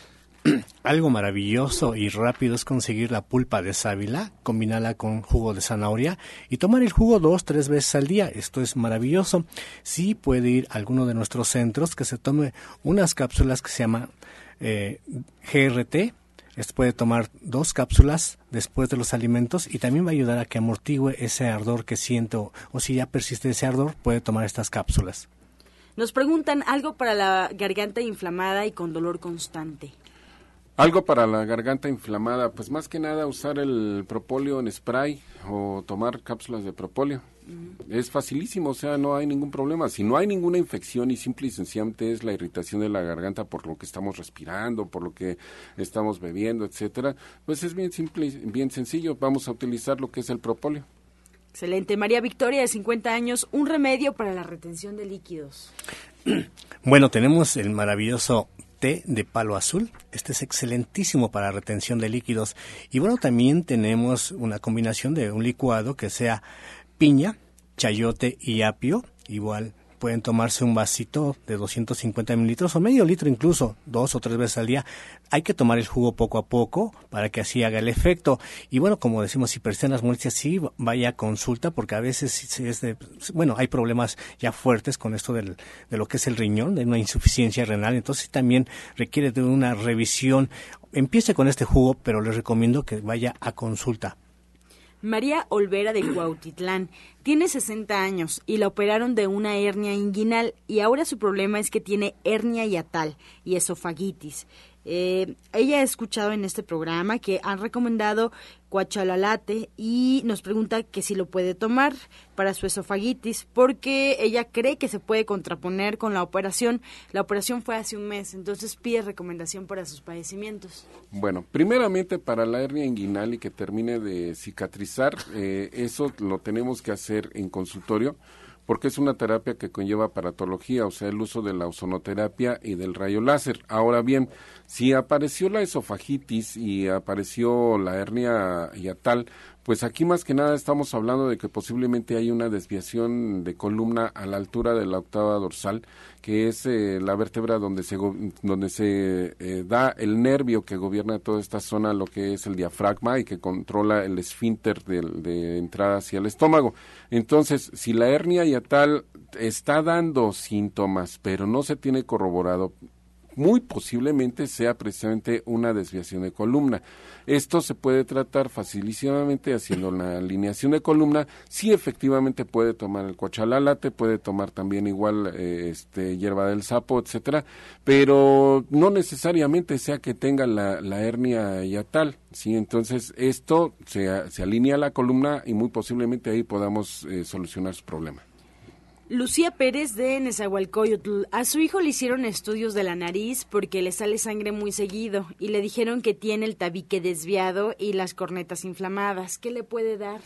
Algo maravilloso y rápido es conseguir la pulpa de sábila, combinarla con jugo de zanahoria y tomar el jugo dos, tres veces al día. Esto es maravilloso. Sí puede ir a alguno de nuestros centros que se tome unas cápsulas que se llama eh, GRT, esto puede tomar dos cápsulas después de los alimentos y también va a ayudar a que amortigue ese ardor que siento o si ya persiste ese ardor puede tomar estas cápsulas. Nos preguntan algo para la garganta inflamada y con dolor constante. Algo para la garganta inflamada, pues más que nada usar el propóleo en spray o tomar cápsulas de propóleo. Es facilísimo, o sea, no hay ningún problema. Si no hay ninguna infección y simple y sencillamente es la irritación de la garganta por lo que estamos respirando, por lo que estamos bebiendo, etcétera, pues es bien simple y bien sencillo. Vamos a utilizar lo que es el propóleo. Excelente. María Victoria, de 50 años, un remedio para la retención de líquidos. Bueno, tenemos el maravilloso té de palo azul. Este es excelentísimo para retención de líquidos. Y bueno, también tenemos una combinación de un licuado que sea piña, chayote y apio, igual pueden tomarse un vasito de 250 mililitros o medio litro incluso, dos o tres veces al día. Hay que tomar el jugo poco a poco para que así haga el efecto. Y bueno, como decimos, si persisten las molestias, sí vaya a consulta porque a veces es de, bueno, hay problemas ya fuertes con esto de lo que es el riñón, de una insuficiencia renal. Entonces también requiere de una revisión. Empiece con este jugo, pero les recomiendo que vaya a consulta. María Olvera de Cuautitlán tiene 60 años y la operaron de una hernia inguinal y ahora su problema es que tiene hernia yatal y esofagitis. Eh, ella ha escuchado en este programa que han recomendado cuachalalate y nos pregunta que si lo puede tomar para su esofagitis porque ella cree que se puede contraponer con la operación. La operación fue hace un mes, entonces pide recomendación para sus padecimientos. Bueno, primeramente para la hernia inguinal y que termine de cicatrizar, eh, eso lo tenemos que hacer en consultorio porque es una terapia que conlleva paratología, o sea, el uso de la ozonoterapia y del rayo láser. Ahora bien, si apareció la esofagitis y apareció la hernia yatal, pues aquí más que nada estamos hablando de que posiblemente hay una desviación de columna a la altura de la octava dorsal, que es eh, la vértebra donde se, donde se eh, da el nervio que gobierna toda esta zona, lo que es el diafragma y que controla el esfínter de entrada hacia el estómago. Entonces, si la hernia yatal está dando síntomas, pero no se tiene corroborado, muy posiblemente sea precisamente una desviación de columna. Esto se puede tratar facilísimamente haciendo la alineación de columna. Sí, efectivamente puede tomar el cochalalate, puede tomar también igual eh, este, hierba del sapo, etcétera, pero no necesariamente sea que tenga la, la hernia yatal. Sí, entonces esto se, se, alinea a la columna y muy posiblemente ahí podamos eh, solucionar su problema. Lucía Pérez de Nezahualcóyotl. A su hijo le hicieron estudios de la nariz porque le sale sangre muy seguido y le dijeron que tiene el tabique desviado y las cornetas inflamadas. ¿Qué le puede dar?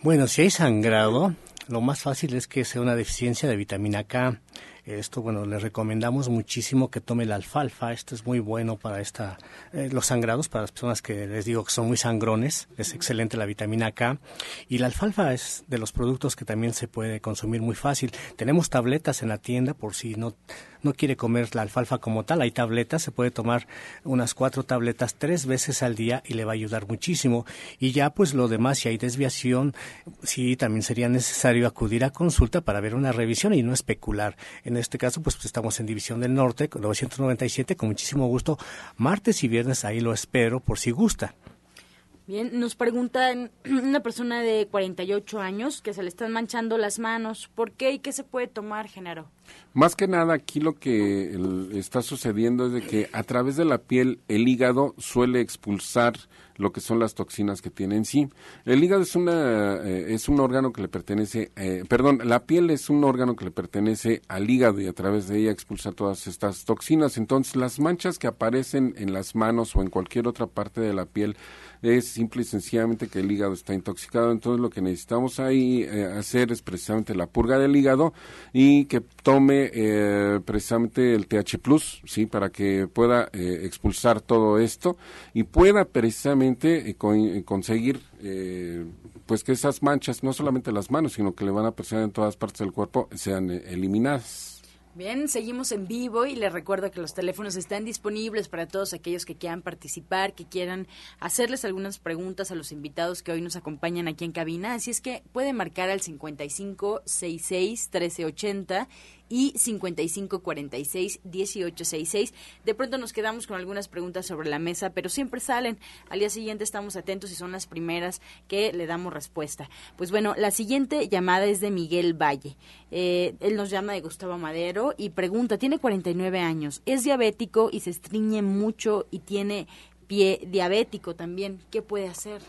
Bueno, si hay sangrado, lo más fácil es que sea una deficiencia de vitamina K. Esto, bueno, le recomendamos muchísimo que tome la alfalfa. Esto es muy bueno para esta, eh, los sangrados, para las personas que les digo que son muy sangrones. Es excelente la vitamina K. Y la alfalfa es de los productos que también se puede consumir muy fácil. Tenemos tabletas en la tienda por si no no quiere comer la alfalfa como tal, hay tabletas, se puede tomar unas cuatro tabletas tres veces al día y le va a ayudar muchísimo. Y ya pues lo demás, si hay desviación, sí también sería necesario acudir a consulta para ver una revisión y no especular. En este caso pues, estamos en División del Norte, 997, con muchísimo gusto. Martes y viernes ahí lo espero por si gusta. Bien, nos preguntan una persona de 48 años que se le están manchando las manos. ¿Por qué y qué se puede tomar, Genaro? Más que nada, aquí lo que está sucediendo es de que a través de la piel el hígado suele expulsar lo que son las toxinas que tiene en sí. El hígado es una eh, es un órgano que le pertenece, eh, perdón, la piel es un órgano que le pertenece al hígado y a través de ella expulsa todas estas toxinas. Entonces, las manchas que aparecen en las manos o en cualquier otra parte de la piel es simple y sencillamente que el hígado está intoxicado. Entonces, lo que necesitamos ahí eh, hacer es precisamente la purga del hígado y que tome precisamente el TH Plus, sí, para que pueda expulsar todo esto y pueda precisamente eh, eh, conseguir eh, pues que esas manchas, no solamente las manos, sino que le van a presionar en todas partes del cuerpo, sean eliminadas. Bien, seguimos en vivo y les recuerdo que los teléfonos están disponibles para todos aquellos que quieran participar, que quieran hacerles algunas preguntas a los invitados que hoy nos acompañan aquí en cabina. Así es que pueden marcar al 55 66 1380 y 5546-1866. De pronto nos quedamos con algunas preguntas sobre la mesa, pero siempre salen. Al día siguiente estamos atentos y son las primeras que le damos respuesta. Pues bueno, la siguiente llamada es de Miguel Valle. Eh, él nos llama de Gustavo Madero y pregunta, tiene 49 años, es diabético y se estriñe mucho y tiene pie diabético también. ¿Qué puede hacer?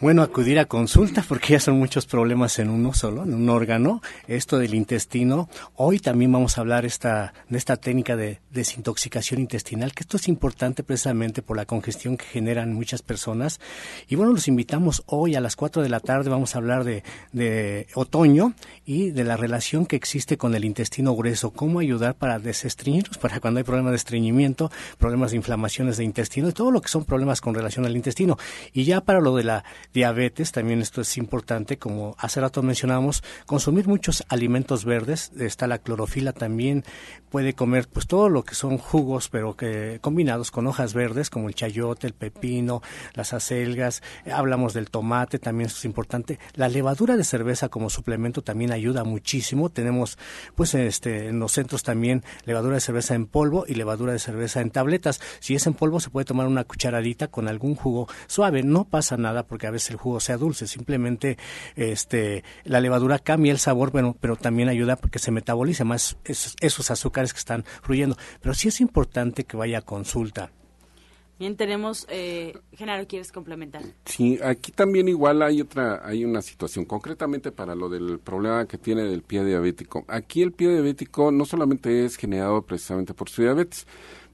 Bueno, acudir a consulta porque ya son muchos problemas en uno solo, en un órgano. Esto del intestino. Hoy también vamos a hablar esta, de esta técnica de desintoxicación intestinal, que esto es importante precisamente por la congestión que generan muchas personas. Y bueno, los invitamos hoy a las 4 de la tarde. Vamos a hablar de, de otoño y de la relación que existe con el intestino grueso. Cómo ayudar para desestreñirnos, para cuando hay problemas de estreñimiento, problemas de inflamaciones de intestino y todo lo que son problemas con relación al intestino. Y ya para lo de la diabetes, también esto es importante, como hace rato mencionábamos, consumir muchos alimentos verdes, está la clorofila también, puede comer pues todo lo que son jugos, pero que combinados con hojas verdes, como el chayote, el pepino, las acelgas, hablamos del tomate, también esto es importante. La levadura de cerveza como suplemento también ayuda muchísimo, tenemos pues este en los centros también levadura de cerveza en polvo y levadura de cerveza en tabletas. Si es en polvo se puede tomar una cucharadita con algún jugo suave, no pasa nada porque a veces el jugo sea dulce, simplemente este la levadura cambia el sabor, bueno, pero también ayuda porque se metabolice más esos, azúcares que están fluyendo. Pero sí es importante que vaya a consulta. Bien, tenemos, eh, Genaro, ¿quieres complementar? Sí, aquí también igual hay otra, hay una situación, concretamente para lo del problema que tiene del pie diabético. Aquí el pie diabético no solamente es generado precisamente por su diabetes,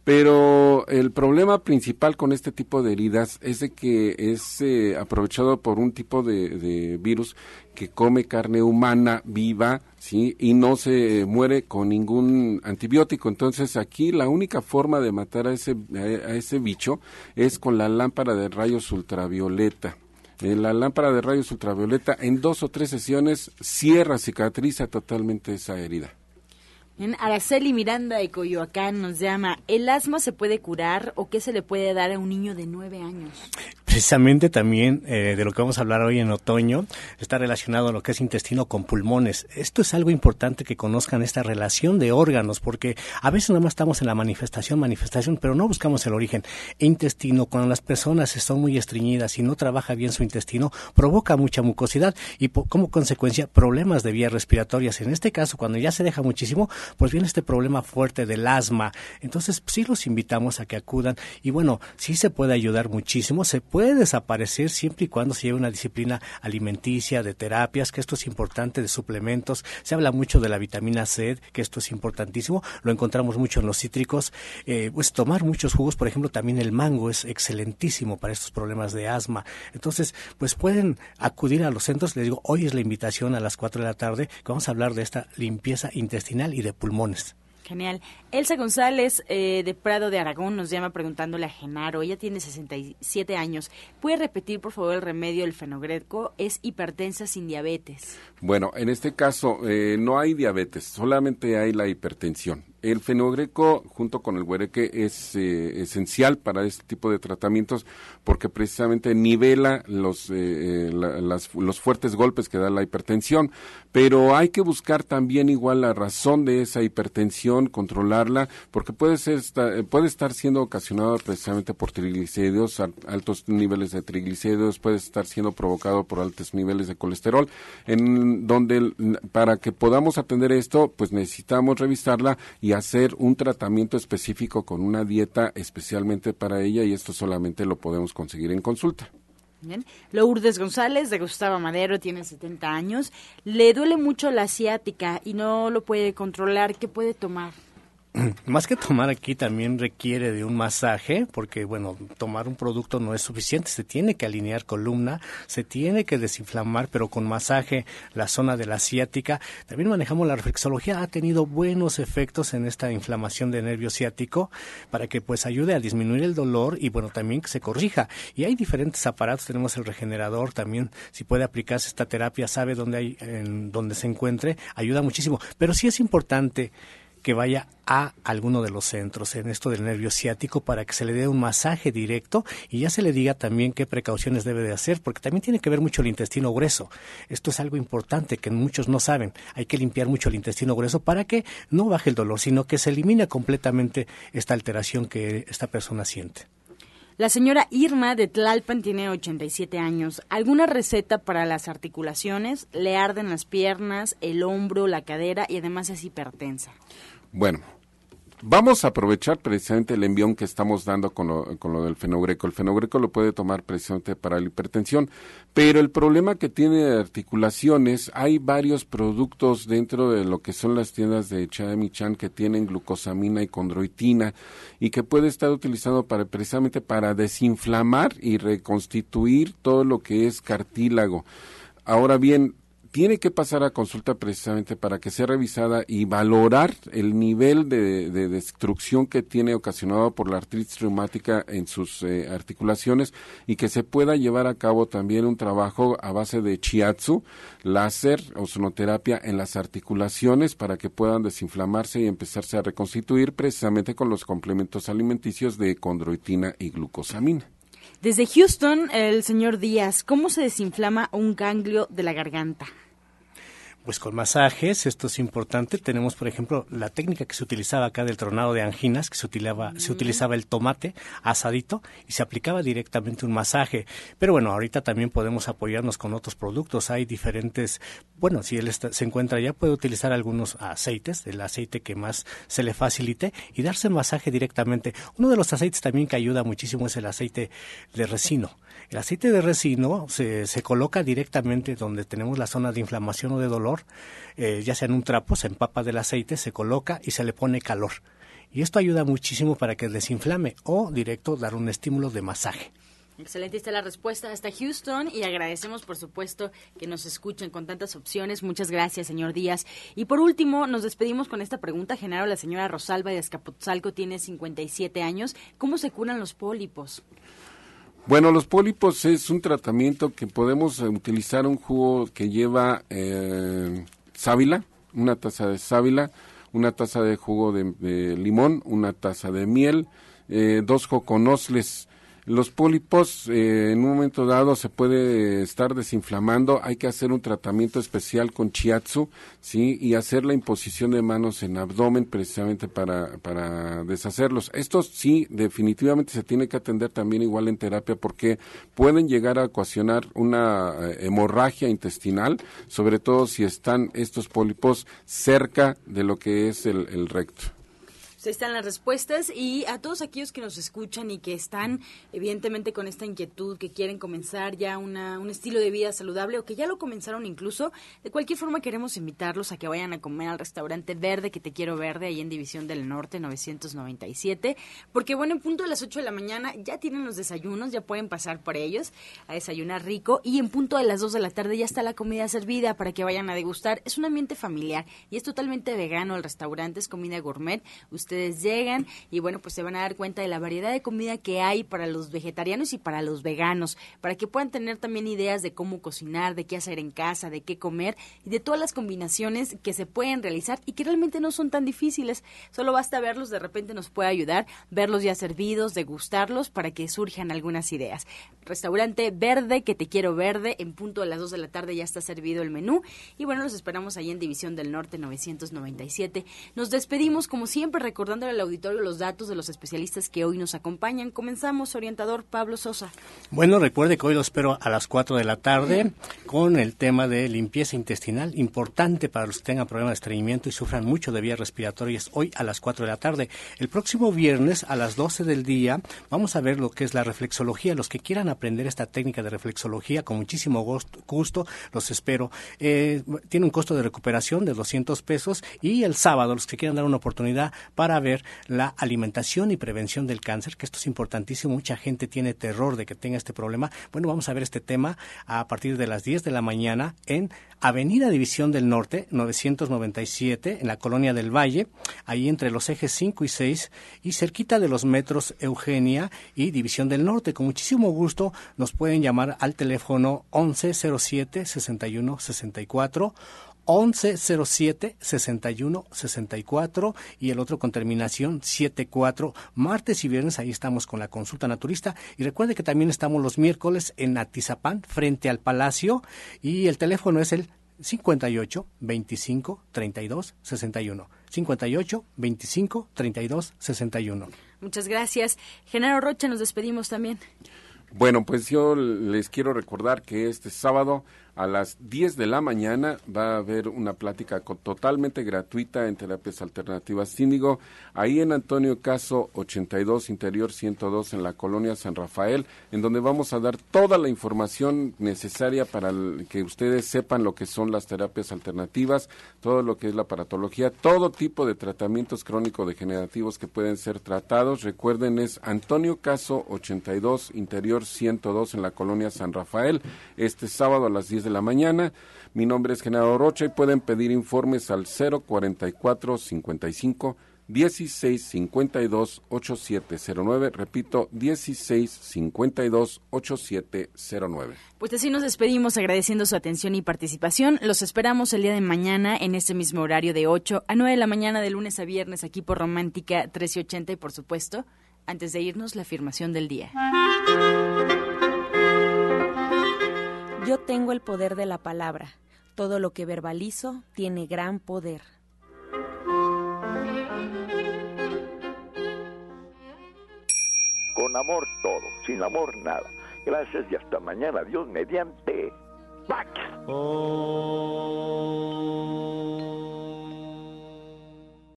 pero el problema principal con este tipo de heridas es de que es eh, aprovechado por un tipo de, virus que come carne humana viva, ¿sí? Y no se muere con ningún antibiótico. Entonces aquí la única forma de matar a ese, a ese bicho es con la lámpara de rayos ultravioleta. En la lámpara de rayos ultravioleta en dos o tres sesiones cierra, cicatriza totalmente esa herida. En Araceli Miranda de Coyoacán nos llama, ¿el asma se puede curar o qué se le puede dar a un niño de nueve años? Precisamente también eh, de lo que vamos a hablar hoy en otoño está relacionado a lo que es intestino con pulmones. Esto es algo importante que conozcan esta relación de órganos porque a veces nada más estamos en la manifestación, manifestación, pero no buscamos el origen. Intestino, cuando las personas están muy estreñidas y no trabaja bien su intestino, provoca mucha mucosidad y como consecuencia problemas de vías respiratorias. En este caso, cuando ya se deja muchísimo, pues viene este problema fuerte del asma. Entonces, sí los invitamos a que acudan y bueno, sí se puede ayudar muchísimo, se puede desaparecer siempre y cuando se lleve una disciplina alimenticia, de terapias, que esto es importante, de suplementos. Se habla mucho de la vitamina C, que esto es importantísimo, lo encontramos mucho en los cítricos. Eh, pues tomar muchos jugos, por ejemplo, también el mango es excelentísimo para estos problemas de asma. Entonces, pues pueden acudir a los centros. Les digo, hoy es la invitación a las 4 de la tarde que vamos a hablar de esta limpieza intestinal y de pulmones. Genial. Elsa González eh, de Prado de Aragón nos llama preguntándole a Genaro. Ella tiene 67 años. ¿Puede repetir, por favor, el remedio del fenogreco? Es hipertensa sin diabetes. Bueno, en este caso eh, no hay diabetes, solamente hay la hipertensión. El fenogreco junto con el huereque es eh, esencial para este tipo de tratamientos porque precisamente nivela los, eh, eh, los fuertes golpes que da la hipertensión, pero hay que buscar también igual la razón de esa hipertensión, controlarla, porque puede, ser, puede estar siendo ocasionado precisamente por triglicéridos, altos niveles de triglicéridos, puede estar siendo provocado por altos niveles de colesterol, en donde para que podamos atender esto, pues necesitamos revisarla y hacer un tratamiento específico con una dieta especialmente para ella y esto solamente lo podemos conseguir en consulta. Bien. Lourdes González de Gustavo Madero tiene 70 años, le duele mucho la asiática y no lo puede controlar, ¿qué puede tomar? más que tomar aquí también requiere de un masaje, porque bueno, tomar un producto no es suficiente, se tiene que alinear columna, se tiene que desinflamar, pero con masaje la zona de la ciática. También manejamos la reflexología, ha tenido buenos efectos en esta inflamación de nervio ciático para que pues ayude a disminuir el dolor y bueno, también que se corrija. Y hay diferentes aparatos, tenemos el regenerador también, si puede aplicarse esta terapia, sabe dónde hay, en donde se encuentre, ayuda muchísimo. Pero sí es importante que vaya a alguno de los centros en esto del nervio ciático para que se le dé un masaje directo y ya se le diga también qué precauciones debe de hacer, porque también tiene que ver mucho el intestino grueso. Esto es algo importante que muchos no saben. Hay que limpiar mucho el intestino grueso para que no baje el dolor, sino que se elimine completamente esta alteración que esta persona siente. La señora Irma de Tlalpan tiene 87 años. ¿Alguna receta para las articulaciones? Le arden las piernas, el hombro, la cadera y además es hipertensa. Bueno, vamos a aprovechar precisamente el envión que estamos dando con lo, con lo del fenogreco. El fenogreco lo puede tomar precisamente para la hipertensión, pero el problema que tiene de articulaciones, hay varios productos dentro de lo que son las tiendas de Chademichan que tienen glucosamina y condroitina y que puede estar utilizado para, precisamente para desinflamar y reconstituir todo lo que es cartílago. Ahora bien, tiene que pasar a consulta precisamente para que sea revisada y valorar el nivel de, destrucción que tiene ocasionado por la artritis reumática en sus eh, articulaciones y que se pueda llevar a cabo también un trabajo a base de chiatsu, láser o sonoterapia en las articulaciones para que puedan desinflamarse y empezarse a reconstituir precisamente con los complementos alimenticios de condroitina y glucosamina. Desde Houston, el señor Díaz, ¿cómo se desinflama un ganglio de la garganta? Pues con masajes, esto es importante. Tenemos, por ejemplo, la técnica que se utilizaba acá del tronado de anginas, que se utilizaba, se utilizaba el tomate asadito y se aplicaba directamente un masaje. Pero bueno, ahorita también podemos apoyarnos con otros productos. Hay diferentes, bueno, si él se encuentra ya, puede utilizar algunos aceites, el aceite que más se le facilite y darse masaje directamente. Uno de los aceites también que ayuda muchísimo es el aceite de resino. El aceite de resino se, se coloca directamente donde tenemos la zona de inflamación o de dolor eh, ya sea en un trapo, se empapa del aceite, se coloca y se le pone calor. Y esto ayuda muchísimo para que desinflame o directo dar un estímulo de masaje. Excelente está la respuesta hasta Houston y agradecemos por supuesto que nos escuchen con tantas opciones. Muchas gracias, señor Díaz. Y por último, nos despedimos con esta pregunta general. La señora Rosalba de Escapotzalco tiene 57 años. ¿Cómo se curan los pólipos? Bueno, los pólipos es un tratamiento que podemos eh, utilizar un jugo que lleva eh, sábila, una taza de sábila, una taza de jugo de, limón, una taza de miel, eh, dos joconosles, los pólipos eh, en un momento dado se puede estar desinflamando, hay que hacer un tratamiento especial con chiatsu, ¿sí? Y hacer la imposición de manos en abdomen precisamente para, para deshacerlos. Estos sí, definitivamente se tiene que atender también igual en terapia porque pueden llegar a ocasionar una eh, hemorragia intestinal, sobre todo si están estos pólipos cerca de lo que es el recto están las respuestas y a todos aquellos que nos escuchan y que están evidentemente con esta inquietud, que quieren comenzar ya una, un estilo de vida saludable o que ya lo comenzaron incluso, de cualquier forma queremos invitarlos a que vayan a comer al restaurante Verde, que te quiero verde, ahí en División del Norte 997, porque bueno, en punto de las 8 de la mañana ya tienen los desayunos, ya pueden pasar por ellos a desayunar rico y en punto de las 2 de la tarde ya está la comida servida para que vayan a degustar. Es un ambiente familiar y es totalmente vegano el restaurante, es comida gourmet. Usted llegan y bueno, pues se van a dar cuenta de la variedad de comida que hay para los vegetarianos y para los veganos, para que puedan tener también ideas de cómo cocinar, de qué hacer en casa, de qué comer y de todas las combinaciones que se pueden realizar y que realmente no son tan difíciles. Solo basta verlos, de repente nos puede ayudar, verlos ya servidos, degustarlos para que surjan algunas ideas. Restaurante Verde, que te quiero verde, en punto de las 2 de la tarde ya está servido el menú y bueno, los esperamos ahí en División del Norte 997. Nos despedimos como siempre recordando al auditorio los datos de los especialistas que hoy nos acompañan. Comenzamos, orientador Pablo Sosa. Bueno, recuerde que hoy lo espero a las 4 de la tarde con el tema de limpieza intestinal, importante para los que tengan problemas de estreñimiento y sufran mucho de vías respiratorias, hoy a las 4 de la tarde. El próximo viernes a las 12 del día vamos a ver lo que es la reflexología. Los que quieran aprender esta técnica de reflexología, con muchísimo gusto, los espero. Eh, tiene un costo de recuperación de 200 pesos y el sábado, los que quieran dar una oportunidad para ver la alimentación y prevención del cáncer, que esto es importantísimo. Mucha gente tiene terror de que tenga este problema. Bueno, vamos a ver este tema a partir de las 10 de la mañana en Avenida División del Norte, 997, en la Colonia del Valle, ahí entre los ejes 5 y 6 y cerquita de los metros Eugenia y División del Norte. Con muchísimo gusto nos pueden llamar al teléfono 1107 6164 1107 6164 y el otro con terminación 74. Martes y viernes ahí estamos con la consulta naturista y recuerde que también estamos los miércoles en Atizapán frente al Palacio y el teléfono es el 58 25 32 61. 58 25 32 61. Muchas gracias. Genaro Rocha, nos despedimos también. Bueno, pues yo les quiero recordar que este sábado a las 10 de la mañana va a haber una plática totalmente gratuita en terapias alternativas Síndigo, ahí en Antonio Caso 82, Interior 102, en la colonia San Rafael, en donde vamos a dar toda la información necesaria para que ustedes sepan lo que son las terapias alternativas, todo lo que es la paratología, todo tipo de tratamientos crónico-degenerativos que pueden ser tratados. Recuerden, es Antonio Caso 82, Interior 102, en la colonia San Rafael, este sábado a las 10 de la mañana. Mi nombre es Genaro Rocha y pueden pedir informes al 044 55 16 52 8709. Repito, 16 52 8709. Pues así nos despedimos agradeciendo su atención y participación. Los esperamos el día de mañana en este mismo horario de 8 a 9 de la mañana de lunes a viernes aquí por Romántica 1380 y por supuesto, antes de irnos, la afirmación del día. Yo tengo el poder de la palabra. Todo lo que verbalizo tiene gran poder. Con amor todo, sin amor nada. Gracias y hasta mañana. Dios mediante. ¡Pax! Oh.